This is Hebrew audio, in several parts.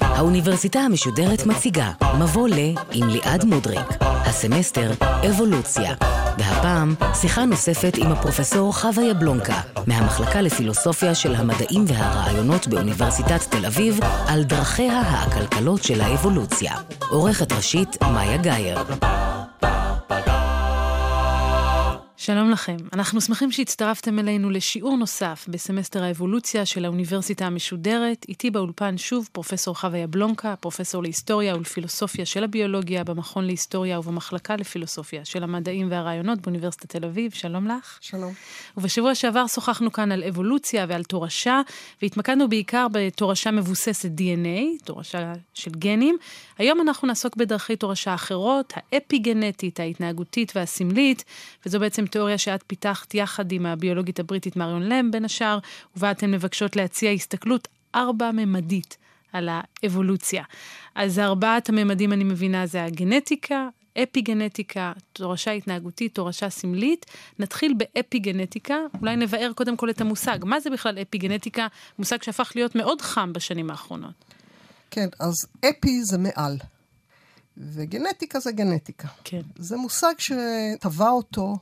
האוניברסיטה המשודרת מציגה מבוא ל עם ליעד מודריק, הסמסטר אבולוציה, והפעם שיחה נוספת עם הפרופסור חווה יבלונקה מהמחלקה לפילוסופיה של המדעים והרעיונות באוניברסיטת תל אביב על דרכיה העקלקלות של האבולוציה. עורכת ראשית מאיה גאייר. שלום לכם, אנחנו שמחים שהצטרפתם אלינו לשיעור נוסף בסמסטר האבולוציה של האוניברסיטה המשודרת. איתי באולפן שוב פרופסור חווה יבלונקה, פרופסור להיסטוריה ולפילוסופיה של הביולוגיה במכון להיסטוריה ובמחלקה לפילוסופיה של המדעים והרעיונות באוניברסיטת תל אביב. שלום לך. שלום. ובשבוע שעבר שוחחנו כאן על אבולוציה ועל תורשה, והתמקדנו בעיקר בתורשה מבוססת DNA, תורשה של גנים. היום אנחנו נעסוק בדרכי תורשה אחרות, האפיגנטית, ההתנהגותית והסמלית, וזו בעצם תיאוריה שאת פיתחת יחד עם הביולוגית הבריטית מריון לם, בין השאר, ובה אתן מבקשות להציע הסתכלות ארבע-ממדית על האבולוציה. אז ארבעת הממדים, אני מבינה, זה הגנטיקה, אפיגנטיקה, תורשה התנהגותית, תורשה סמלית. נתחיל באפיגנטיקה, אולי נבאר קודם כל את המושג. מה זה בכלל אפיגנטיקה? מושג שהפך להיות מאוד חם בשנים האחרונות. כן, אז אפי זה מעל, וגנטיקה זה גנטיקה. כן. זה מושג שטבע אותו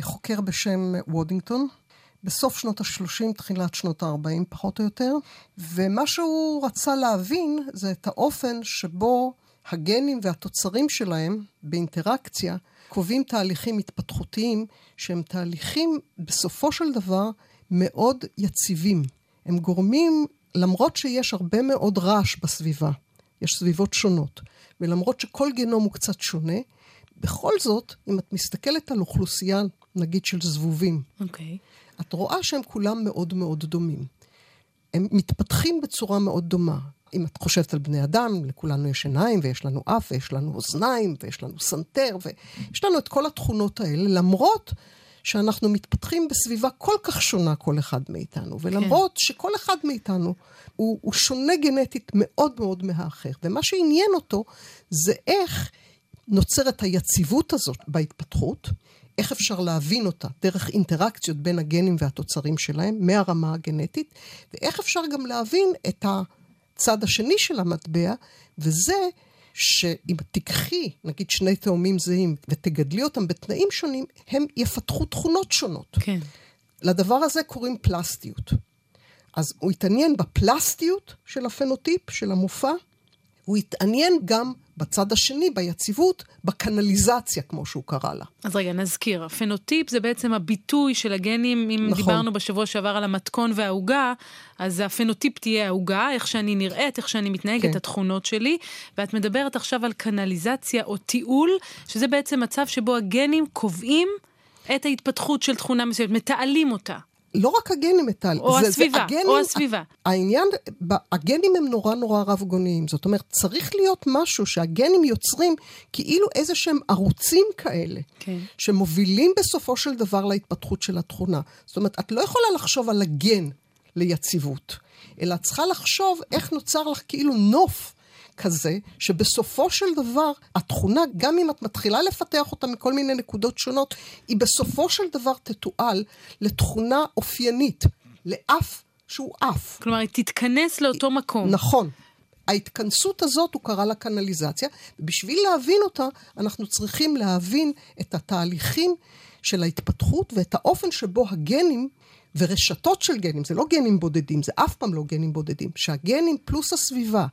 חוקר בשם וודינגטון, בסוף שנות ה-30, תחילת שנות ה-40, פחות או יותר, ומה שהוא רצה להבין זה את האופן שבו הגנים והתוצרים שלהם באינטראקציה קובעים תהליכים התפתחותיים שהם תהליכים בסופו של דבר מאוד יציבים. הם גורמים, למרות שיש הרבה מאוד רעש בסביבה, יש סביבות שונות, ולמרות שכל גנום הוא קצת שונה, בכל זאת, אם את מסתכלת על אוכלוסייה, נגיד של זבובים, Okay. אוקיי. את רואה שהם כולם מאוד מאוד דומים. הם מתפתחים בצורה מאוד דומה. אם את חושבת על בני אדם, לכולנו יש עיניים, ויש לנו אף, ויש לנו אוזניים, ויש לנו סנטר, ויש לנו את כל התכונות האלה, למרות שאנחנו מתפתחים בסביבה כל כך שונה כל אחד מאיתנו, ולמרות כן. שכל אחד מאיתנו הוא, הוא שונה גנטית מאוד מאוד מהאחר. ומה שעניין אותו זה איך נוצרת היציבות הזאת בהתפתחות, איך אפשר להבין אותה דרך אינטראקציות בין הגנים והתוצרים שלהם מהרמה הגנטית, ואיך אפשר גם להבין את הצד השני של המטבע, וזה שאם תיקחי, נגיד, שני תאומים זהים ותגדלי אותם בתנאים שונים, הם יפתחו תכונות שונות. כן. לדבר הזה קוראים פלסטיות. אז הוא התעניין בפלסטיות של הפנוטיפ, של המופע, הוא התעניין גם בצד השני, ביציבות, בקנליזציה, כמו שהוא קרא לה. אז רגע, נזכיר, הפנוטיפ זה בעצם הביטוי של הגנים, אם נכון. דיברנו בשבוע שעבר על המתכון והעוגה, אז הפנוטיפ תהיה העוגה, איך שאני נראית, איך שאני מתנהגת, כן. התכונות שלי, ואת מדברת עכשיו על קנליזציה או תיעול, שזה בעצם מצב שבו הגנים קובעים את ההתפתחות של תכונה מסוימת, מתעלים אותה. לא רק הגנים מטל. או זה, הסביבה, זה הגנים, או הסביבה. העניין, הגנים הם נורא נורא רב גוניים. זאת אומרת, צריך להיות משהו שהגנים יוצרים כאילו איזה שהם ערוצים כאלה, כן. שמובילים בסופו של דבר להתפתחות של התכונה. זאת אומרת, את לא יכולה לחשוב על הגן ליציבות, אלא את צריכה לחשוב איך נוצר לך כאילו נוף. כזה, שבסופו של דבר, התכונה, גם אם את מתחילה לפתח אותה מכל מיני נקודות שונות, היא בסופו של דבר תתועל לתכונה אופיינית, לאף שהוא אף. כלומר, היא תתכנס לאותו מקום. נכון. ההתכנסות הזאת הוא קרא לה קנליזציה, ובשביל להבין אותה, אנחנו צריכים להבין את התהליכים של ההתפתחות ואת האופן שבו הגנים ורשתות של גנים, זה לא גנים בודדים, זה אף פעם לא גנים בודדים, שהגנים פלוס הסביבה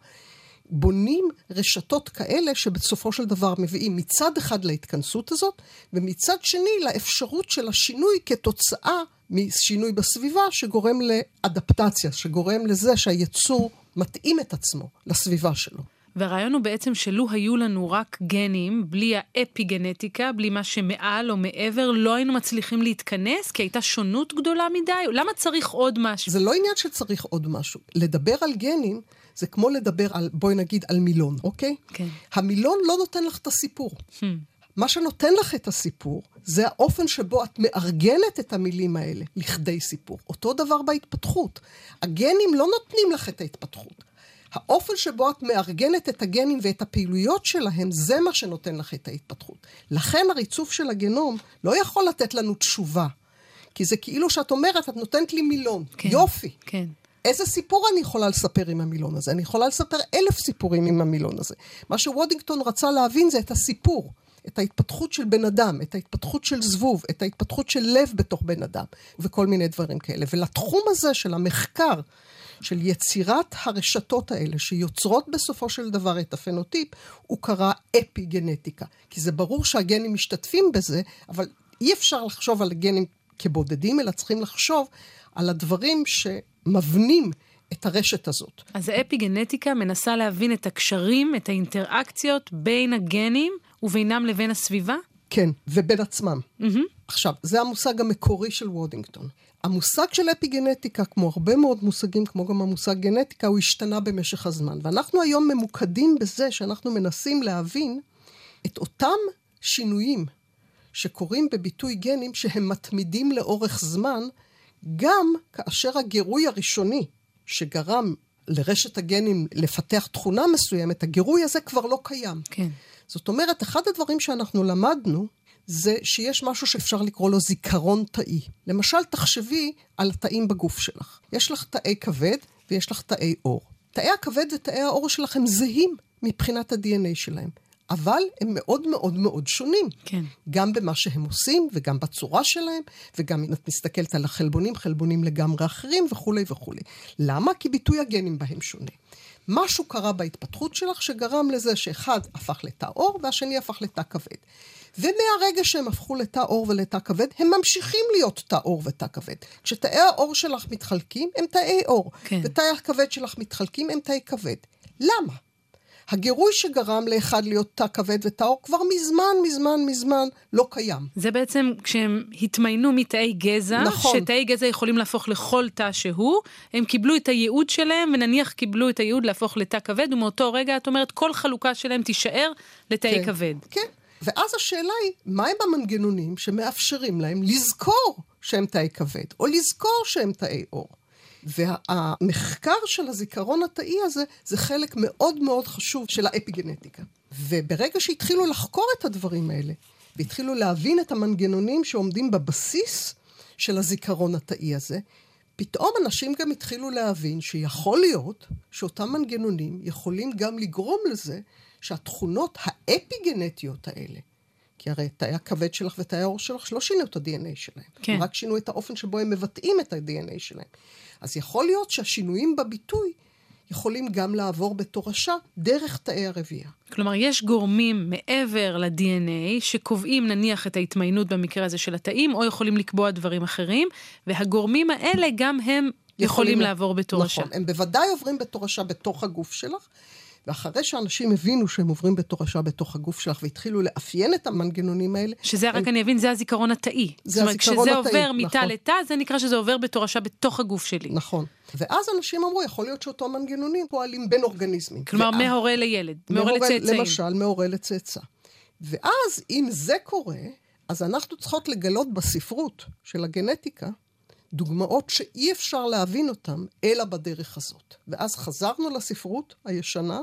בונים רשתות כאלה שבסופו של דבר מביאים מצד אחד להתכנסות הזאת, ומצד שני לאפשרות של השינוי כתוצאה משינוי בסביבה שגורם לאדפטציה, שגורם לזה שהיצור מתאים את עצמו לסביבה שלו. והרעיון הוא בעצם שלו היו לנו רק גנים, בלי האפיגנטיקה, בלי מה שמעל או מעבר, לא היינו מצליחים להתכנס, כי הייתה שונות גדולה מדי? למה צריך עוד משהו? זה לא עניין שצריך עוד משהו. לדבר על גנים זה כמו לדבר על, בואי נגיד, על מילון, אוקיי? כן. המילון לא נותן לך את הסיפור. Hmm. מה שנותן לך את הסיפור, זה האופן שבו את מארגנת את המילים האלה לכדי סיפור. אותו דבר בהתפתחות. הגנים לא נותנים לך את ההתפתחות. האופן שבו את מארגנת את הגנים ואת הפעילויות שלהם, זה מה שנותן לך את ההתפתחות. לכן הריצוף של הגנום לא יכול לתת לנו תשובה כי זה כאילו שאת אומרת, את נותנת לי מילון. כן. יופי. כן. איזה סיפור אני יכולה לספר עם המילון הזה? אני יכולה לספר אלף סיפורים עם המילון הזה. מה שוודינגטון רצה להבין זה את הסיפור, את ההתפתחות של בן אדם, את ההתפתחות של זבוב, את ההתפתחות של לב בתוך בן אדם, וכל מיני דברים כאלה. ולתחום הזה של המחקר, של יצירת הרשתות האלה, שיוצרות בסופו של דבר את הפנוטיפ, הוא קרא אפי גנטיקה. כי זה ברור שהגנים משתתפים בזה, אבל אי אפשר לחשוב על גנים כבודדים, אלא צריכים לחשוב על הדברים שמבנים את הרשת הזאת. אז האפיגנטיקה מנסה להבין את הקשרים, את האינטראקציות בין הגנים ובינם לבין הסביבה? כן, ובין עצמם. Mm-hmm. עכשיו, זה המושג המקורי של וודינגטון. המושג של אפיגנטיקה, כמו הרבה מאוד מושגים, כמו גם המושג גנטיקה, הוא השתנה במשך הזמן. ואנחנו היום ממוקדים בזה שאנחנו מנסים להבין את אותם שינויים שקורים בביטוי גנים שהם מתמידים לאורך זמן, גם כאשר הגירוי הראשוני שגרם לרשת הגנים לפתח תכונה מסוימת, הגירוי הזה כבר לא קיים. כן. זאת אומרת, אחד הדברים שאנחנו למדנו, זה שיש משהו שאפשר לקרוא לו זיכרון תאי. למשל, תחשבי על התאים בגוף שלך. יש לך תאי כבד ויש לך תאי עור. תאי הכבד ותאי העור שלכם זהים מבחינת ה-DNA שלהם. אבל הם מאוד מאוד מאוד שונים. כן. גם במה שהם עושים, וגם בצורה שלהם, וגם אם את מסתכלת על החלבונים, חלבונים לגמרי אחרים, וכולי וכולי. למה? כי ביטוי הגנים בהם שונה. משהו קרה בהתפתחות שלך שגרם לזה שאחד הפך לתא עור והשני הפך לתא כבד. ומהרגע שהם הפכו לתא עור ולתא כבד, הם ממשיכים להיות תא עור ותא כבד. כשתאי העור שלך מתחלקים, הם תאי עור. כן. ותאי הכבד שלך מתחלקים, הם תאי כבד. למה? הגירוי שגרם לאחד להיות תא כבד ותא עור כבר מזמן, מזמן, מזמן לא קיים. זה בעצם כשהם התמיינו מתאי גזע, נכון. שתאי גזע יכולים להפוך לכל תא שהוא, הם קיבלו את הייעוד שלהם, ונניח קיבלו את הייעוד להפוך לתא כבד, ומאותו רגע את אומרת, כל חלוקה שלהם תישאר לתאי כן. כבד. כן. ואז השאלה היא, מהם המנגנונים שמאפשרים להם לזכור שהם תאי כבד, או לזכור שהם תאי עור? והמחקר של הזיכרון התאי הזה, זה חלק מאוד מאוד חשוב של האפיגנטיקה. וברגע שהתחילו לחקור את הדברים האלה, והתחילו להבין את המנגנונים שעומדים בבסיס של הזיכרון התאי הזה, פתאום אנשים גם התחילו להבין שיכול להיות שאותם מנגנונים יכולים גם לגרום לזה שהתכונות האפיגנטיות האלה, כי הרי תאי הכבד שלך ותאי העור שלך לא שינו את ה-DNA שלהם. כן. רק שינו את האופן שבו הם מבטאים את ה-DNA שלהם. אז יכול להיות שהשינויים בביטוי יכולים גם לעבור בתורשה דרך תאי הרבייה. כלומר, יש גורמים מעבר ל-DNA שקובעים נניח את ההתמיינות במקרה הזה של התאים, או יכולים לקבוע דברים אחרים, והגורמים האלה גם הם יכולים לעבור בתורשה. נכון, הם בוודאי עוברים בתורשה בתוך הגוף שלך, ואחרי שאנשים הבינו שהם עוברים בתורשה בתוך הגוף שלך והתחילו לאפיין את המנגנונים האלה, שזה, רק אני אבין, זה הזיכרון התאי. זה זאת אומרת, הזיכרון כשזה התאי, עובר מתא נכון. לתא, זה נקרא שזה עובר בתורשה בתוך הגוף שלי. נכון. ואז אנשים אמרו, יכול להיות שאותו מנגנונים פועלים בין אורגניזמים. כלומר, ואז- מהורה לילד, מהורה- לצאצאים. למשל, מהורה לצאצא. ואז, אם זה קורה, אז אנחנו צריכות לגלות בספרות של הגנטיקה דוגמאות שאי אפשר להבין אותן אלא בדרך הזאת. ואז חזרנו לספרות הישנה,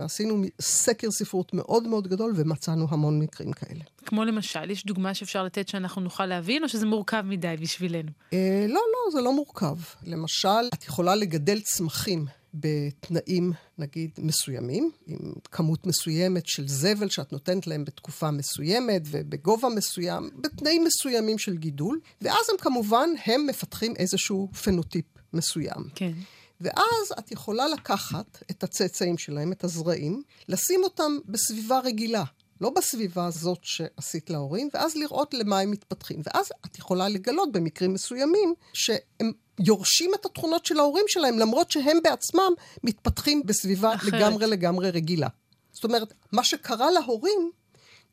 ועשינו סקר ספרות מאוד מאוד גדול, ומצאנו המון מקרים כאלה. כמו למשל, יש דוגמה שאפשר לתת שאנחנו נוכל להבין, או שזה מורכב מדי בשבילנו? אה, לא, לא, זה לא מורכב. למשל, את יכולה לגדל צמחים בתנאים, נגיד, מסוימים, עם כמות מסוימת של זבל שאת נותנת להם בתקופה מסוימת ובגובה מסוים, בתנאים מסוימים של גידול, ואז הם כמובן, הם מפתחים איזשהו פנוטיפ מסוים. כן. ואז את יכולה לקחת את הצאצאים שלהם, את הזרעים, לשים אותם בסביבה רגילה. לא בסביבה הזאת שעשית להורים, ואז לראות למה הם מתפתחים. ואז את יכולה לגלות במקרים מסוימים שהם יורשים את התכונות של ההורים שלהם, למרות שהם בעצמם מתפתחים בסביבה אחרת. לגמרי לגמרי רגילה. זאת אומרת, מה שקרה להורים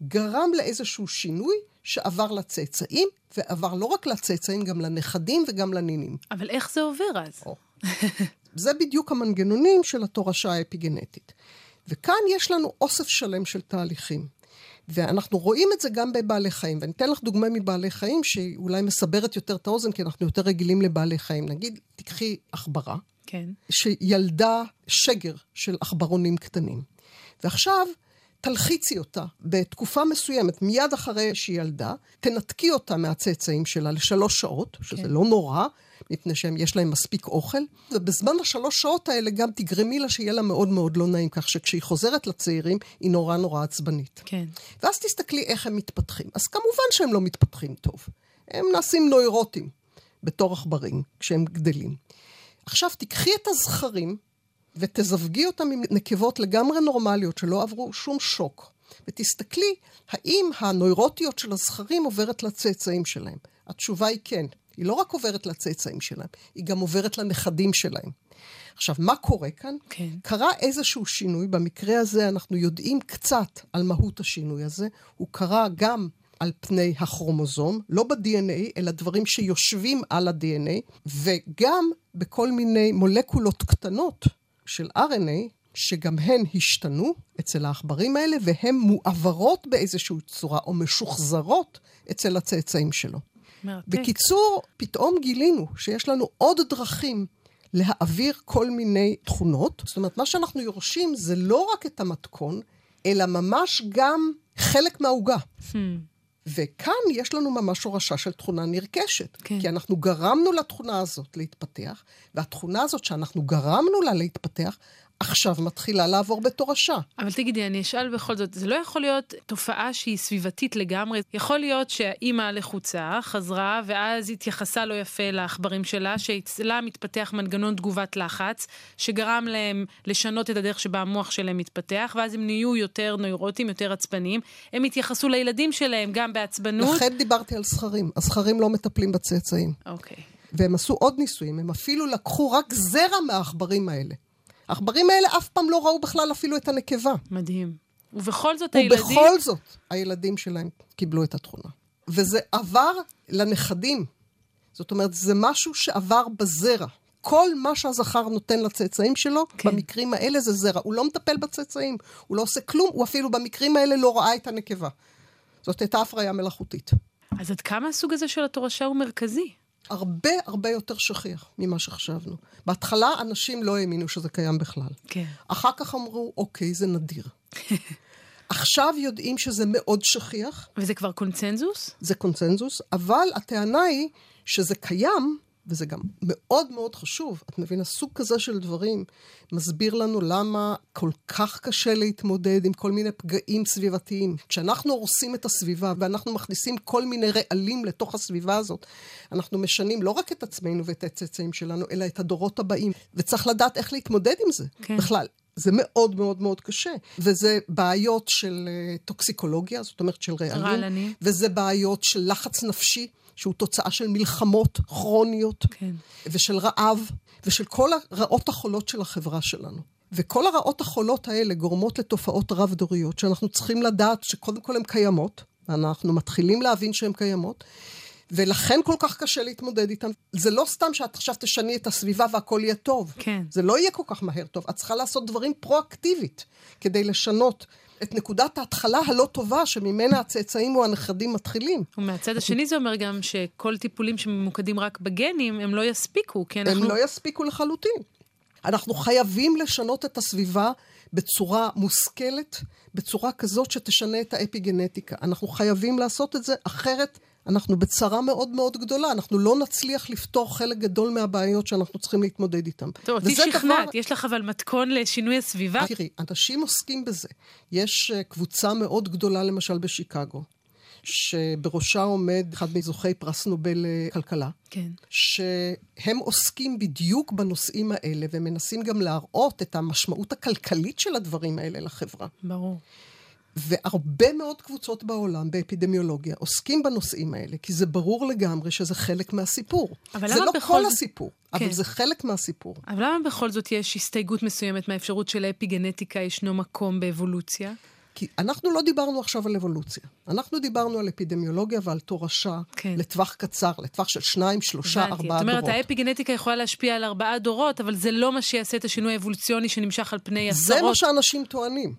גרם לאיזשהו שינוי שעבר לצאצאים, ועבר לא רק לצאצאים, גם לנכדים וגם לנינים. אבל איך זה עובר אז? או. זה בדיוק המנגנונים של התורשה האפיגנטית. וכאן יש לנו אוסף שלם של תהליכים. ואנחנו רואים את זה גם בבעלי חיים. ואני אתן לך דוגמה מבעלי חיים שאולי מסברת יותר את האוזן, כי אנחנו יותר רגילים לבעלי חיים. נגיד, תיקחי עכברה, כן. שילדה שגר של עכברונים קטנים. ועכשיו, תלחיצי אותה בתקופה מסוימת, מיד אחרי שהיא ילדה, תנתקי אותה מהצאצאים שלה לשלוש שעות, שזה כן. לא נורא, מפני שיש להם מספיק אוכל, ובזמן השלוש שעות האלה גם תגרמי לה שיהיה לה מאוד מאוד לא נעים, כך שכשהיא חוזרת לצעירים, היא נורא נורא עצבנית. כן. ואז תסתכלי איך הם מתפתחים. אז כמובן שהם לא מתפתחים טוב. הם נעשים נוירוטים בתור עכברים כשהם גדלים. עכשיו, תיקחי את הזכרים ותזווגי אותם עם נקבות לגמרי נורמליות, שלא עברו שום שוק, ותסתכלי האם הנוירוטיות של הזכרים עוברת לצאצאים שלהם. התשובה היא כן. היא לא רק עוברת לצאצאים שלהם, היא גם עוברת לנכדים שלהם. עכשיו, מה קורה כאן? כן. קרה איזשהו שינוי, במקרה הזה אנחנו יודעים קצת על מהות השינוי הזה. הוא קרה גם על פני הכרומוזום, לא ב-DNA, אלא דברים שיושבים על ה-DNA, וגם בכל מיני מולקולות קטנות של RNA, שגם הן השתנו אצל העכברים האלה, והן מועברות באיזושהי צורה, או משוחזרות אצל הצאצאים שלו. מרתק. בקיצור, פתאום גילינו שיש לנו עוד דרכים להעביר כל מיני תכונות. זאת אומרת, מה שאנחנו יורשים זה לא רק את המתכון, אלא ממש גם חלק מהעוגה. Hmm. וכאן יש לנו ממש הורשה של תכונה נרכשת. כן. כי אנחנו גרמנו לתכונה הזאת להתפתח, והתכונה הזאת שאנחנו גרמנו לה להתפתח, עכשיו מתחילה לעבור בתורשה. אבל תגידי, אני אשאל בכל זאת, זה לא יכול להיות תופעה שהיא סביבתית לגמרי? יכול להיות שהאימא לחוצה, חזרה, ואז התייחסה לא יפה לעכברים שלה, שאצלה מתפתח מנגנון תגובת לחץ, שגרם להם לשנות את הדרך שבה המוח שלהם מתפתח, ואז הם נהיו יותר נוירוטים, יותר עצבניים. הם התייחסו לילדים שלהם גם בעצבנות. לכן דיברתי על זכרים. הזכרים לא מטפלים בצאצאים. אוקיי. והם עשו עוד ניסויים, הם אפילו לקחו רק זרע מהעכברים האלה. העכברים האלה אף פעם לא ראו בכלל אפילו את הנקבה. מדהים. ובכל זאת הילדים... ובכל זאת, הילדים שלהם קיבלו את התכונה. וזה עבר לנכדים. זאת אומרת, זה משהו שעבר בזרע. כל מה שהזכר נותן לצאצאים שלו, כן. במקרים האלה זה זרע. הוא לא מטפל בצאצאים, הוא לא עושה כלום, הוא אפילו במקרים האלה לא ראה את הנקבה. זאת הייתה הפריה מלאכותית. אז עד כמה הסוג הזה של התורשה הוא מרכזי? הרבה הרבה יותר שכיח ממה שחשבנו. בהתחלה אנשים לא האמינו שזה קיים בכלל. כן. אחר כך אמרו, אוקיי, זה נדיר. עכשיו יודעים שזה מאוד שכיח, וזה כבר קונצנזוס? זה קונצנזוס, אבל הטענה היא שזה קיים, וזה גם מאוד מאוד חשוב. את מבינה, סוג כזה של דברים מסביר לנו למה כל כך קשה להתמודד עם כל מיני פגעים סביבתיים. כשאנחנו הורסים את הסביבה ואנחנו מכניסים כל מיני רעלים לתוך הסביבה הזאת, אנחנו משנים לא רק את עצמנו ואת הצאצאים שלנו, אלא את הדורות הבאים. וצריך לדעת איך להתמודד עם זה. כן. בכלל, זה מאוד מאוד מאוד קשה. וזה בעיות של uh, טוקסיקולוגיה, זאת אומרת של רעלים. רעלנים. וזה בעיות של לחץ נפשי, שהוא תוצאה של מלחמות כרוניות. כן. ושל רעב, ושל כל הרעות החולות של החברה שלנו. וכל הרעות החולות האלה גורמות לתופעות רב-דוריות, שאנחנו צריכים לדעת שקודם כל הן קיימות, ואנחנו מתחילים להבין שהן קיימות, ולכן כל כך קשה להתמודד איתן. זה לא סתם שאת עכשיו תשני את הסביבה והכל יהיה טוב. כן. זה לא יהיה כל כך מהר טוב. את צריכה לעשות דברים פרואקטיבית כדי לשנות את נקודת ההתחלה הלא טובה שממנה הצאצאים או הנכדים מתחילים. ומהצד השני זה אומר גם שכל טיפולים שממוקדים רק בגנים, הם לא יספיקו, כי אנחנו... הם לא יספיקו לחלוטין. אנחנו חייבים לשנות את הסביבה בצורה מושכלת, בצורה כזאת שתשנה את האפיגנטיקה. אנחנו חייבים לעשות את זה, אחרת אנחנו בצרה מאוד מאוד גדולה. אנחנו לא נצליח לפתור חלק גדול מהבעיות שאנחנו צריכים להתמודד איתן. טוב, אותי שכנעת, דבר- יש לך אבל מתכון לשינוי הסביבה? תראי, אנשים עוסקים בזה. יש אה, קבוצה מאוד גדולה, למשל בשיקגו, שבראשה עומד אחד מזוכי פרס נובל לכלכלה. כן. שהם עוסקים בדיוק בנושאים האלה, ומנסים גם להראות את המשמעות הכלכלית של הדברים האלה לחברה. ברור. והרבה מאוד קבוצות בעולם באפידמיולוגיה עוסקים בנושאים האלה, כי זה ברור לגמרי שזה חלק מהסיפור. אבל זה לא כל זאת- הסיפור, כן. אבל זה חלק מהסיפור. אבל למה בכל זאת יש הסתייגות מסוימת מהאפשרות שלאפיגנטיקה ישנו מקום באבולוציה? כי אנחנו לא דיברנו עכשיו על אבולוציה. אנחנו דיברנו על אפידמיולוגיה ועל תורשה כן. לטווח קצר, לטווח של שניים, שלושה. ארבעה זאת אומרת, דורות. האפיגנטיקה יכולה להשפיע על ארבעה דורות, אבל זה לא מה שיעשה את השינוי האבולוציוני שנמשך על פני זה מה עשרות. שאנשים טוענים.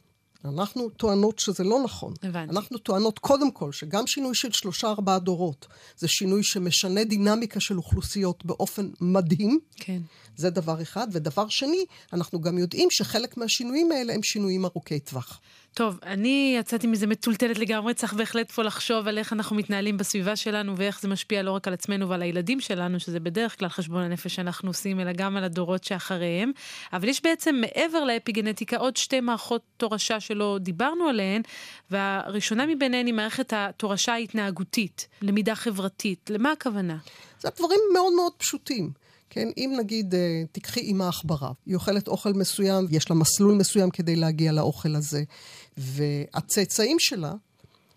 אנחנו טוענות שזה לא נכון. הבנתי. אנחנו טוענות קודם כל שגם שינוי של שלושה ארבעה דורות זה שינוי שמשנה דינמיקה של אוכלוסיות באופן מדהים. כן. זה דבר אחד. ודבר שני, אנחנו גם יודעים שחלק מהשינויים האלה הם שינויים ארוכי טווח. טוב, אני יצאתי מזה מטולטלת לגמרי, צריך בהחלט פה לחשוב על איך אנחנו מתנהלים בסביבה שלנו ואיך זה משפיע לא רק על עצמנו ועל הילדים שלנו, שזה בדרך כלל חשבון הנפש שאנחנו עושים, אלא גם על הדורות שאחריהם. אבל יש בעצם מעבר לאפיגנטיקה עוד שתי מערכות תורשה שלא דיברנו עליהן, והראשונה מביניהן היא מערכת התורשה ההתנהגותית, למידה חברתית. למה הכוונה? זה דברים מאוד מאוד פשוטים. כן, אם נגיד אה, תיקחי אימא עכברה, היא אוכלת אוכל מסוים, יש לה מסלול מסוים כדי להגיע לאוכל הזה, והצאצאים שלה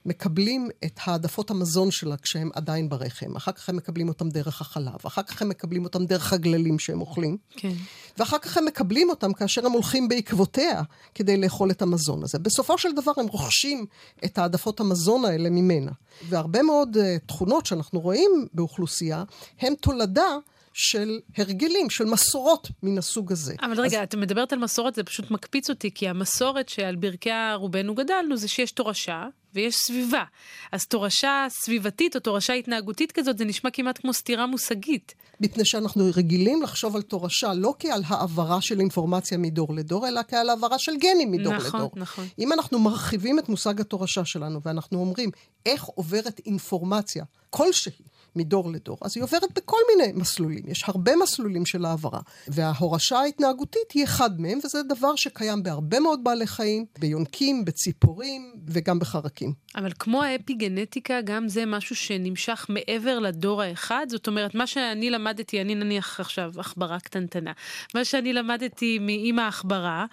מקבלים את העדפות המזון שלה כשהם עדיין ברחם. אחר כך הם מקבלים אותם דרך החלב, אחר כך הם מקבלים אותם דרך הגללים שהם אוכלים. כן. ואחר כך הם מקבלים אותם כאשר הם הולכים בעקבותיה כדי לאכול את המזון הזה. בסופו של דבר הם רוכשים את העדפות המזון האלה ממנה. והרבה מאוד uh, תכונות שאנחנו רואים באוכלוסייה, הם תולדה של הרגלים, של מסורות מן הסוג הזה. אבל רגע, אז... את מדברת על מסורת, זה פשוט מקפיץ אותי, כי המסורת שעל ברכיה רובנו גדלנו זה שיש תורשה ויש סביבה. אז תורשה סביבתית או תורשה התנהגותית כזאת, זה נשמע כמעט כמו סתירה מושגית. מפני שאנחנו רגילים לחשוב על תורשה לא כעל העברה של אינפורמציה מדור לדור, אלא כעל העברה של גנים מדור נכון, לדור. נכון, נכון. אם אנחנו מרחיבים את מושג התורשה שלנו ואנחנו אומרים איך עוברת אינפורמציה כלשהי מדור לדור, אז היא עוברת בכל מיני מסלולים. יש הרבה מסלולים של העברה. וההורשה ההתנהגותית היא אחד מהם, וזה דבר שקיים בהרבה מאוד בעלי חיים, ביונקים, בציפורים וגם בחרקים. אבל כמו האפיגנטיקה, גם זה משהו שנמשך מעבר לדור האחד? זאת אומרת, מה שאני למדתי, אני נניח עכשיו עכברה קטנטנה, מה שאני למדתי מאימא עכברה,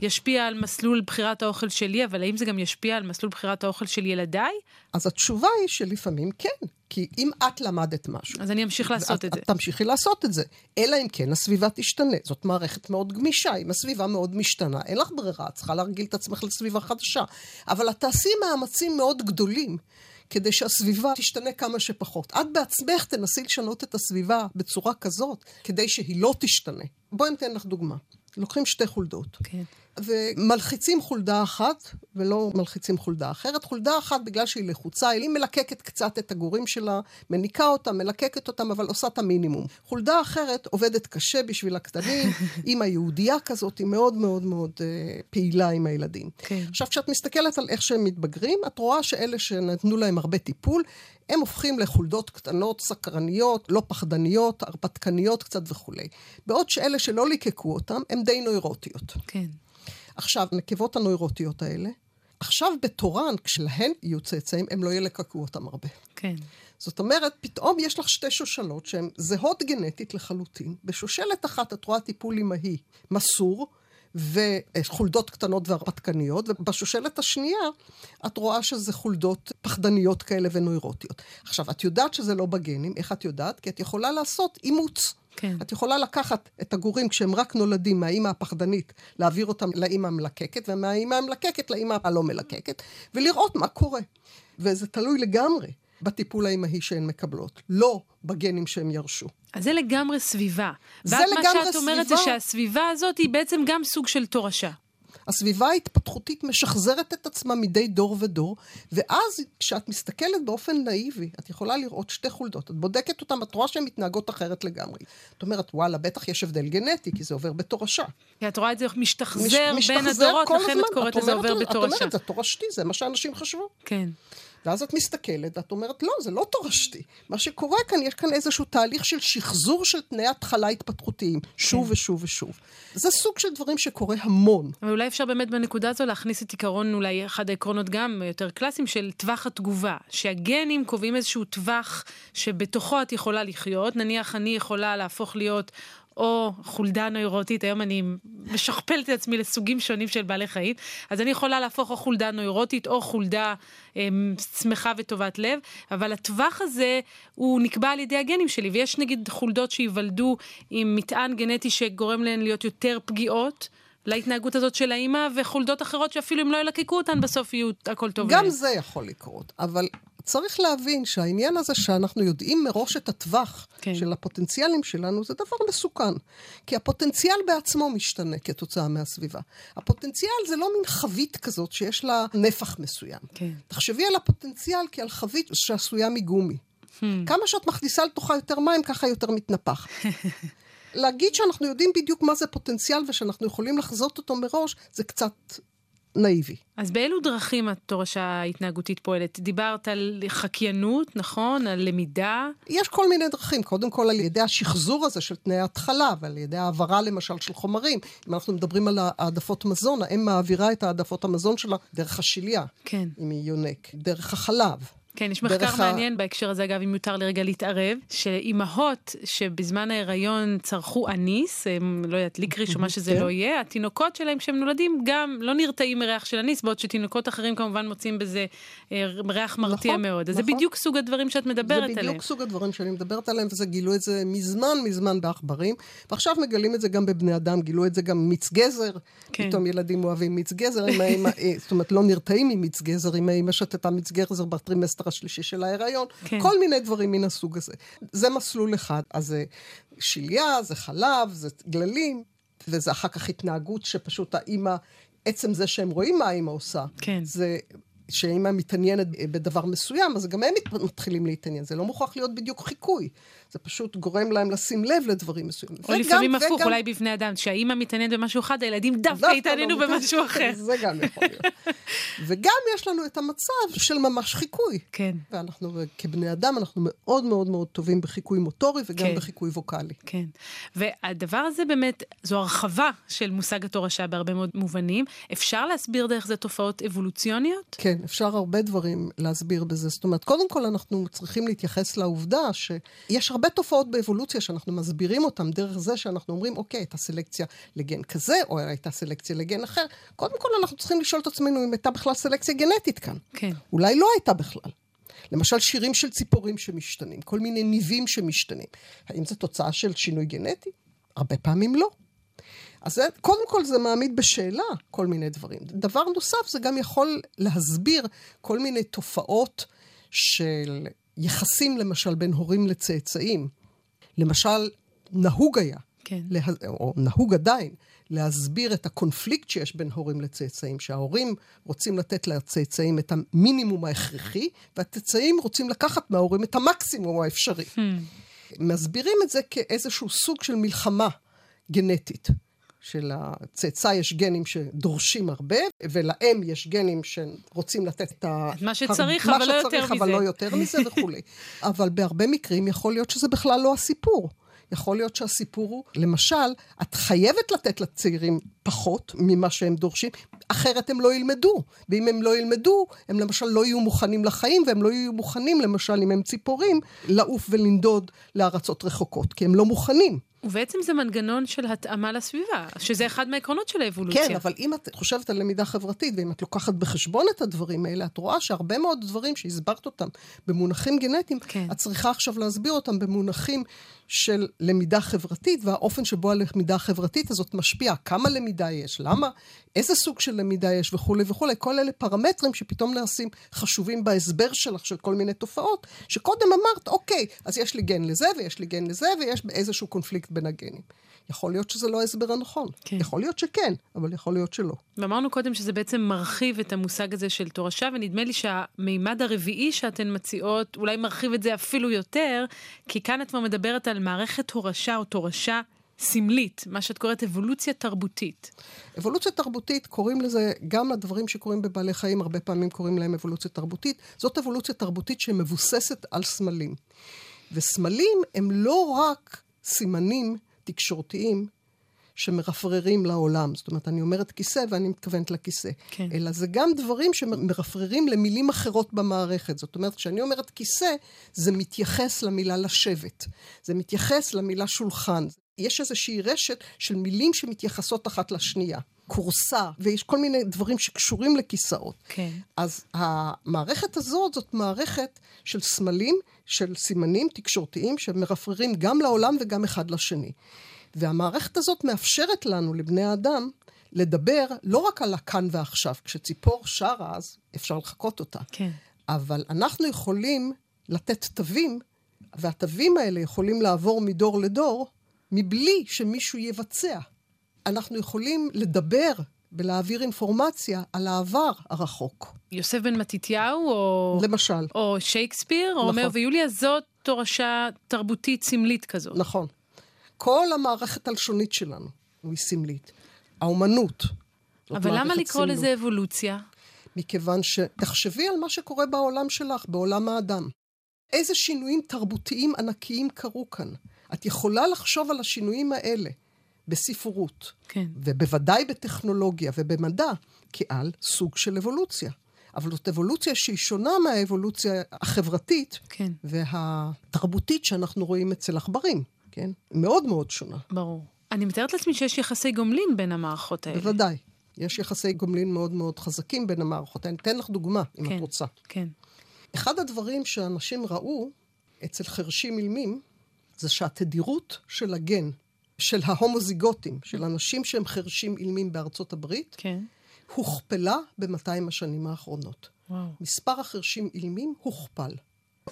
ישפיע על מסלול בחירת האוכל שלי, אבל האם זה גם ישפיע על מסלול בחירת האוכל של ילדיי? אז התשובה היא שלפעמים כן. כי אם את למדת משהו... אז אני אמשיך לעשות את זה. את תמשיכי לעשות את זה. אלא אם כן הסביבה תשתנה. זאת מערכת מאוד גמישה. אם הסביבה מאוד משתנה, אין לך ברירה, את צריכה להרגיל את עצמך לסביבה חדשה. אבל את תעשי מאמצים מאוד גדולים. כדי שהסביבה תשתנה כמה שפחות. את בעצמך תנסי לשנות את הסביבה בצורה כזאת, כדי שהיא לא תשתנה. בואי ניתן לך דוגמה. לוקחים שתי חולדות. כן. ומלחיצים חולדה אחת, ולא מלחיצים חולדה אחרת. חולדה אחת, בגלל שהיא לחוצה, היא מלקקת קצת את הגורים שלה, מניקה אותם, מלקקת אותם, אבל עושה את המינימום. חולדה אחרת עובדת קשה בשביל הקטנים, אימא יהודייה כזאת, היא מאוד מאוד מאוד אה, פעילה עם הילדים. כן. עכשיו, כשאת מסתכלת על איך שהם מתבגרים, את רואה שאלה שנתנו להם הרבה טיפול, הם הופכים לחולדות קטנות, סקרניות, לא פחדניות, הרפתקניות קצת וכולי. בעוד שאלה שלא ליקקו אותם, הם די נוירוטיות. כן. עכשיו, נקבות הנוירוטיות האלה, עכשיו בתורן, כשלהן יהיו צאצאים, הם לא ילקקו אותם הרבה. כן. זאת אומרת, פתאום יש לך שתי שושלות שהן זהות גנטית לחלוטין. בשושלת אחת את רואה טיפול אמהי מסור, וחולדות קטנות והרפתקניות, ובשושלת השנייה את רואה שזה חולדות פחדניות כאלה ונוירוטיות. עכשיו, את יודעת שזה לא בגנים, איך את יודעת? כי את יכולה לעשות אימוץ. כן. את יכולה לקחת את הגורים כשהם רק נולדים מהאימא הפחדנית, להעביר אותם לאימא המלקקת, ומהאימא המלקקת לאימא הלא מלקקת, ולראות מה קורה. וזה תלוי לגמרי בטיפול האימהי שהן מקבלות, לא בגנים שהם ירשו. אז זה לגמרי סביבה. זה ואת לגמרי מה שאת אומרת סביבה. זה שהסביבה הזאת היא בעצם גם סוג של תורשה. הסביבה ההתפתחותית משחזרת את עצמה מדי דור ודור, ואז כשאת מסתכלת באופן נאיבי, את יכולה לראות שתי חולדות. את בודקת אותן, את רואה שהן מתנהגות אחרת לגמרי. את אומרת, וואלה, בטח יש הבדל גנטי, כי זה עובר בתורשה. כי את רואה את זה משתחזר מש- בין משתחזר הדורות, לכן. את קוראת את לזה עובר את בתורשה. אומרת, זה תורשתי, זה מה שאנשים חשבו. כן. ואז את מסתכלת, ואת אומרת, לא, זה לא תורשתי. מה שקורה כאן, יש כאן איזשהו תהליך של שחזור של תנאי התחלה התפתחותיים, שוב ושוב ושוב. זה סוג של דברים שקורה המון. אבל אולי אפשר באמת בנקודה הזו להכניס את עיקרון, אולי אחד העקרונות גם יותר קלאסיים, של טווח התגובה. שהגנים קובעים איזשהו טווח שבתוכו את יכולה לחיות. נניח אני יכולה להפוך להיות או חולדה נוירוטית, היום אני משכפלת את עצמי לסוגים שונים של בעלי חיים, אז אני יכולה להפוך או חולדה נוירוטית או חולדה אה, שמחה וטובת לב, אבל הטווח הזה הוא נקבע על ידי הגנים שלי, ויש נגיד חולדות שייוולדו עם מטען גנטי שגורם להן להיות יותר פגיעות. להתנהגות הזאת של האימא, וחולדות אחרות שאפילו אם לא ילקקו אותן, בסוף יהיו הכל טוב. גם. זה יכול לקרות, אבל צריך להבין שהעניין הזה שאנחנו יודעים מראש את הטווח כן. של הפוטנציאלים שלנו, זה דבר מסוכן. כי הפוטנציאל בעצמו משתנה כתוצאה מהסביבה. הפוטנציאל זה לא מין חבית כזאת שיש לה נפח מסוים. כן. תחשבי על הפוטנציאל כעל חבית שעשויה מגומי. כמה שאת מכניסה לתוכה יותר מים, ככה יותר מתנפח. להגיד שאנחנו יודעים בדיוק מה זה פוטנציאל ושאנחנו יכולים לחזות אותו מראש, זה קצת נאיבי. אז באילו דרכים התורשה ההתנהגותית פועלת? דיברת על חקיינות, נכון? על למידה? יש כל מיני דרכים. קודם כל על ידי השחזור הזה של תנאי התחלה, ועל ידי העברה למשל של חומרים. אם אנחנו מדברים על העדפות מזון, האם מעבירה את העדפות המזון שלה דרך השליה. כן. אם היא יונק. דרך החלב. כן, יש מחקר מעניין ה... בהקשר הזה, אגב, אם יותר לרגע להתערב, שאימהות שבזמן ההיריון צרכו אניס, הם, לא יודעת, ליקריש או מה שזה כן. לא יהיה, התינוקות שלהם כשהם נולדים גם לא נרתעים מריח של אניס, בעוד שתינוקות אחרים כמובן מוצאים בזה אה, ריח מרתיע נכון, מאוד. אז נכון. זה בדיוק סוג הדברים שאת מדברת עליהם. זה בדיוק עליהם. סוג הדברים שאני מדברת עליהם, וזה גילו את זה מזמן מזמן בעכברים, ועכשיו מגלים את זה גם בבני אדם, גילו את זה גם מיץ גזר, כן. פתאום ילדים אוהבים מיץ גזר, אה, זאת אומרת, לא נרתעים ממיץ גזר, אם האמא שתתה מיץ גזר בטרימסטר השלישי של ההיריון, כן. כל מיני דברים מן הסוג הזה. זה מסלול אחד. אז זה שליה, זה חלב, זה גללים, וזה אחר כך התנהגות שפשוט האימא, עצם זה שהם רואים מה האימא עושה, כן. זה הם מתעניינת בדבר מסוים, אז גם הם מתחילים להתעניין. זה לא מוכרח להיות בדיוק חיקוי. זה פשוט גורם להם לשים לב לדברים מסוימים. או וגם, לפעמים וגם... הפוך, אולי בבני אדם, שהאימא מתעניינת במשהו אחד, הילדים דווקא יתעניינו לא במשהו אחר. זה גם יכול להיות. וגם יש לנו את המצב של ממש חיקוי. כן. ואנחנו כבני אדם, אנחנו מאוד מאוד מאוד טובים בחיקוי מוטורי וגם כן. בחיקוי ווקאלי. כן. והדבר הזה באמת, זו הרחבה של מושג התורשה בהרבה מאוד מובנים. אפשר להסביר דרך זה תופעות אבולוציוניות? כן, אפשר הרבה דברים להסביר בזה. זאת אומרת, קודם כל אנחנו צריכים להתייחס לעובדה שיש הרבה תופעות באבולוציה שאנחנו מסבירים אותן דרך זה שאנחנו אומרים, אוקיי, הייתה סלקציה לגן כזה, או הייתה סלקציה לגן אחר. קודם כל אנחנו צריכים לשאול את עצמנו אם הייתה בכלל סלקציה גנטית כאן. כן. אולי לא הייתה בכלל. למשל שירים של ציפורים שמשתנים, כל מיני ניבים שמשתנים. האם זו תוצאה של שינוי גנטי? הרבה פעמים לא. אז זה, קודם כל זה מעמיד בשאלה כל מיני דברים. דבר נוסף, זה גם יכול להסביר כל מיני תופעות של יחסים למשל בין הורים לצאצאים. למשל, נהוג היה, כן. לה, או נהוג עדיין, להסביר את הקונפליקט שיש בין הורים לצאצאים, שההורים רוצים לתת לצאצאים את המינימום ההכרחי, והצאצאים רוצים לקחת מההורים את המקסימום האפשרי. Hmm. מסבירים את זה כאיזשהו סוג של מלחמה גנטית. שלצאצא יש גנים שדורשים הרבה, ולאם יש גנים שרוצים לתת את ה... מה שצריך, אבל לא יותר מזה. מה שצריך, אבל לא יותר מזה וכולי. אבל בהרבה מקרים יכול להיות שזה בכלל לא הסיפור. יכול להיות שהסיפור הוא, למשל, את חייבת לתת לצעירים פחות ממה שהם דורשים, אחרת הם לא ילמדו. ואם הם לא ילמדו, הם למשל לא יהיו מוכנים לחיים, והם לא יהיו מוכנים, למשל, אם הם ציפורים, לעוף ולנדוד לארצות רחוקות, כי הם לא מוכנים. ובעצם זה מנגנון של התאמה לסביבה, שזה אחד מהעקרונות של האבולוציה. כן, אבל אם את חושבת על למידה חברתית, ואם את לוקחת בחשבון את הדברים האלה, את רואה שהרבה מאוד דברים שהסברת אותם במונחים גנטיים, כן. את צריכה עכשיו להסביר אותם במונחים של למידה חברתית, והאופן שבו הלמידה החברתית הזאת משפיעה. כמה למידה יש, למה, איזה סוג של למידה יש וכולי וכולי. כל אלה פרמטרים שפתאום נעשים חשובים בהסבר שלך של כל מיני תופעות, שקודם אמרת, אוקיי, אז יש לי גן לזה ויש לי גן לזה, ויש קונפליקט בין הגנים. יכול להיות שזה לא ההסבר הנכון. כן. יכול להיות שכן, אבל יכול להיות שלא. ואמרנו קודם שזה בעצם מרחיב את המושג הזה של תורשה, ונדמה לי שהמימד הרביעי שאתן מציעות אולי מרחיב את זה אפילו יותר, כי כאן את כבר מדברת על מערכת תורשה או תורשה סמלית, מה שאת קוראת אבולוציה תרבותית. אבולוציה תרבותית, קוראים לזה, גם הדברים שקורים בבעלי חיים, הרבה פעמים קוראים להם אבולוציה תרבותית. זאת אבולוציה תרבותית שמבוססת על סמלים. וסמלים הם לא רק סימנים תקשורתיים שמרפררים לעולם. זאת אומרת, אני אומרת כיסא ואני מתכוונת לכיסא. כן. אלא זה גם דברים שמרפררים למילים אחרות במערכת. זאת אומרת, כשאני אומרת כיסא, זה מתייחס למילה לשבת. זה מתייחס למילה שולחן. יש איזושהי רשת של מילים שמתייחסות אחת לשנייה. כורסה, ויש כל מיני דברים שקשורים לכיסאות. כן. אז המערכת הזאת זאת מערכת של סמלים, של סימנים תקשורתיים שמרפררים גם לעולם וגם אחד לשני. והמערכת הזאת מאפשרת לנו, לבני האדם, לדבר לא רק על הכאן ועכשיו. כשציפור שרה, אז אפשר לחקות אותה. כן. אבל אנחנו יכולים לתת תווים, והתווים האלה יכולים לעבור מדור לדור, מבלי שמישהו יבצע. אנחנו יכולים לדבר ולהעביר אינפורמציה על העבר הרחוק. יוסף בן מתתיהו, או... למשל. או שייקספיר, או נכון. אומר ויוליה, זאת תורשה תרבותית סמלית כזאת. נכון. כל המערכת הלשונית שלנו היא סמלית. האומנות, אבל למה לקרוא סמלות. לזה אבולוציה? מכיוון שתחשבי על מה שקורה בעולם שלך, בעולם האדם. איזה שינויים תרבותיים ענקיים קרו כאן. את יכולה לחשוב על השינויים האלה בספרות, כן. ובוודאי בטכנולוגיה ובמדע, כעל סוג של אבולוציה. אבל זאת אבולוציה שהיא שונה מהאבולוציה החברתית כן. והתרבותית שאנחנו רואים אצל עכברים, כן? מאוד מאוד שונה. ברור. אני מתארת לעצמי שיש יחסי גומלין בין המערכות האלה. בוודאי. יש יחסי גומלין מאוד מאוד חזקים בין המערכות. אני אתן לך דוגמה, אם כן, את רוצה. כן. אחד הדברים שאנשים ראו אצל חרשים אילמים, זה שהתדירות של הגן, של ההומוזיגוטים, של אנשים שהם חרשים אילמים בארצות הברית, כן. הוכפלה ב-200 השנים האחרונות. וואו. מספר החרשים אילמים הוכפל.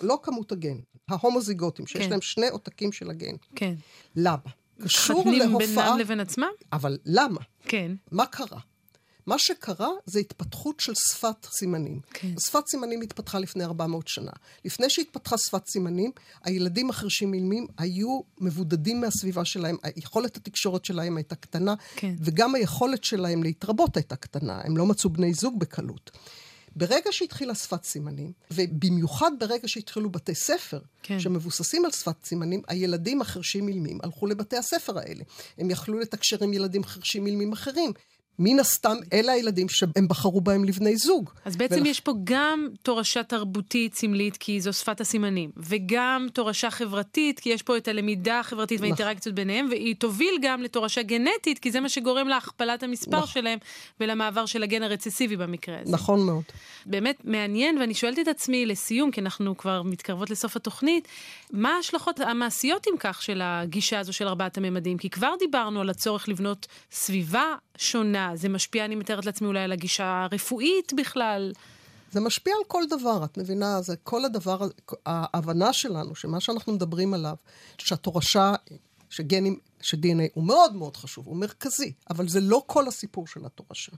לא כמות הגן, ההומוזיגוטים, שיש כן. להם שני עותקים של הגן. כן. למה? קשור להופעה... מתחתנים בינם לבין עצמם? אבל למה? כן. מה קרה? מה שקרה זה התפתחות של שפת סימנים. כן. שפת סימנים התפתחה לפני 400 שנה. לפני שהתפתחה שפת סימנים, הילדים החרשים אילמים היו מבודדים מהסביבה שלהם, היכולת התקשורת שלהם הייתה קטנה, כן. וגם היכולת שלהם להתרבות הייתה קטנה, הם לא מצאו בני זוג בקלות. ברגע שהתחילה שפת סימנים, ובמיוחד ברגע שהתחילו בתי ספר, כן. שמבוססים על שפת סימנים, הילדים החרשים אילמים הלכו לבתי הספר האלה. הם יכלו לתקשר עם ילדים חרשים אילמים אחרים. מן הסתם, אלה הילדים שהם בחרו בהם לבני זוג. אז בעצם ולכ... יש פה גם תורשה תרבותית סמלית, כי זו שפת הסימנים, וגם תורשה חברתית, כי יש פה את הלמידה החברתית נכון. והאינטראקציות ביניהם, והיא תוביל גם לתורשה גנטית, כי זה מה שגורם להכפלת המספר נכון. שלהם ולמעבר של הגן הרצסיבי במקרה הזה. נכון מאוד. באמת מעניין, ואני שואלת את עצמי לסיום, כי אנחנו כבר מתקרבות לסוף התוכנית, מה ההשלכות המעשיות אם כך של הגישה הזו של ארבעת הממדים? כי כבר דיברנו על הצורך לבנות סביבה שונה, זה משפיע, אני מתארת לעצמי, אולי על הגישה הרפואית בכלל. זה משפיע על כל דבר, את מבינה? זה כל הדבר, ההבנה שלנו, שמה שאנחנו מדברים עליו, שהתורשה, שגנים, ש-DNA הוא מאוד מאוד חשוב, הוא מרכזי, אבל זה לא כל הסיפור של התורשה.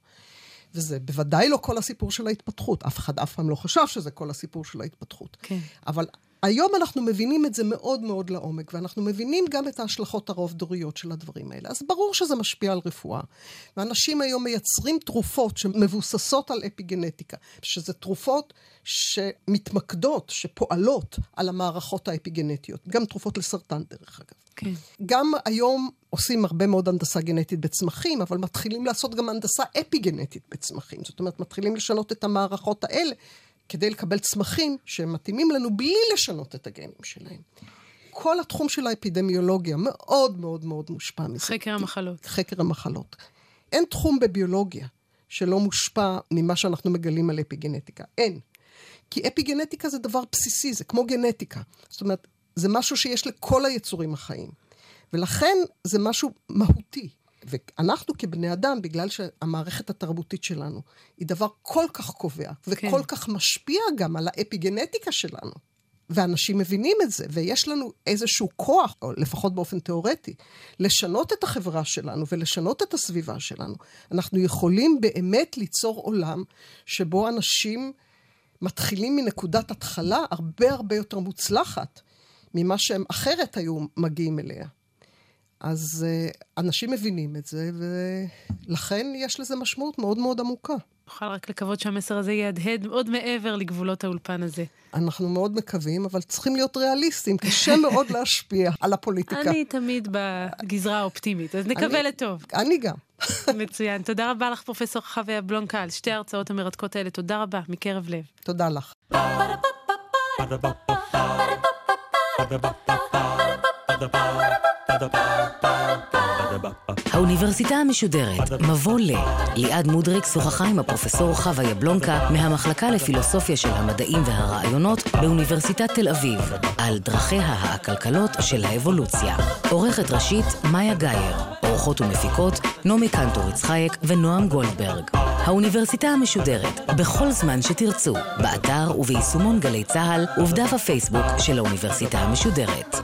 וזה בוודאי לא כל הסיפור של ההתפתחות. אף אחד אף פעם לא חשב שזה כל הסיפור של ההתפתחות. כן. אבל היום אנחנו מבינים את זה מאוד מאוד לעומק, ואנחנו מבינים גם את ההשלכות הרוב-דוריות של הדברים האלה. אז ברור שזה משפיע על רפואה. ואנשים היום מייצרים תרופות שמבוססות על אפיגנטיקה, שזה תרופות שמתמקדות, שפועלות על המערכות האפיגנטיות. גם תרופות לסרטן, דרך אגב. כן. גם היום עושים הרבה מאוד הנדסה גנטית בצמחים, אבל מתחילים לעשות גם הנדסה אפיגנטית בצמחים. זאת אומרת, מתחילים לשנות את המערכות האלה. כדי לקבל צמחים שמתאימים לנו בלי לשנות את הגנים שלהם. כל התחום של האפידמיולוגיה מאוד מאוד מאוד מושפע מזה. חקר המחלות. חקר המחלות. אין תחום בביולוגיה שלא מושפע ממה שאנחנו מגלים על אפיגנטיקה. אין. כי אפיגנטיקה זה דבר בסיסי, זה כמו גנטיקה. זאת אומרת, זה משהו שיש לכל היצורים החיים. ולכן זה משהו מהותי. ואנחנו כבני אדם, בגלל שהמערכת התרבותית שלנו היא דבר כל כך קובע, וכל כן. כך משפיע גם על האפיגנטיקה שלנו. ואנשים מבינים את זה, ויש לנו איזשהו כוח, או לפחות באופן תיאורטי, לשנות את החברה שלנו ולשנות את הסביבה שלנו. אנחנו יכולים באמת ליצור עולם שבו אנשים מתחילים מנקודת התחלה הרבה הרבה יותר מוצלחת ממה שהם אחרת היו מגיעים אליה. אז uh, אנשים מבינים את זה, ולכן יש לזה משמעות מאוד מאוד עמוקה. נוכל רק לקוות שהמסר הזה יהדהד עוד מעבר לגבולות האולפן הזה. אנחנו מאוד מקווים, אבל צריכים להיות ריאליסטים. קשה מאוד להשפיע על הפוליטיקה. אני תמיד בגזרה האופטימית, אז נקווה לטוב. אני גם. מצוין. תודה רבה לך, פרופ' חוויה בלונקה, על שתי ההרצאות המרתקות האלה. תודה רבה, מקרב לב. תודה לך. האוניברסיטה המשודרת, מבוא ל. ליעד מודריק שוחחה עם הפרופסור חווה יבלונקה מהמחלקה לפילוסופיה של המדעים והרעיונות באוניברסיטת תל אביב, על דרכיה העקלקלות של האבולוציה. עורכת ראשית, מאיה גאייר. עורכות ומפיקות, נעמי קנטור יצחייק ונועם גולדברג. האוניברסיטה המשודרת, בכל זמן שתרצו, באתר וביישומון גלי צה"ל ובדף הפייסבוק של האוניברסיטה המשודרת.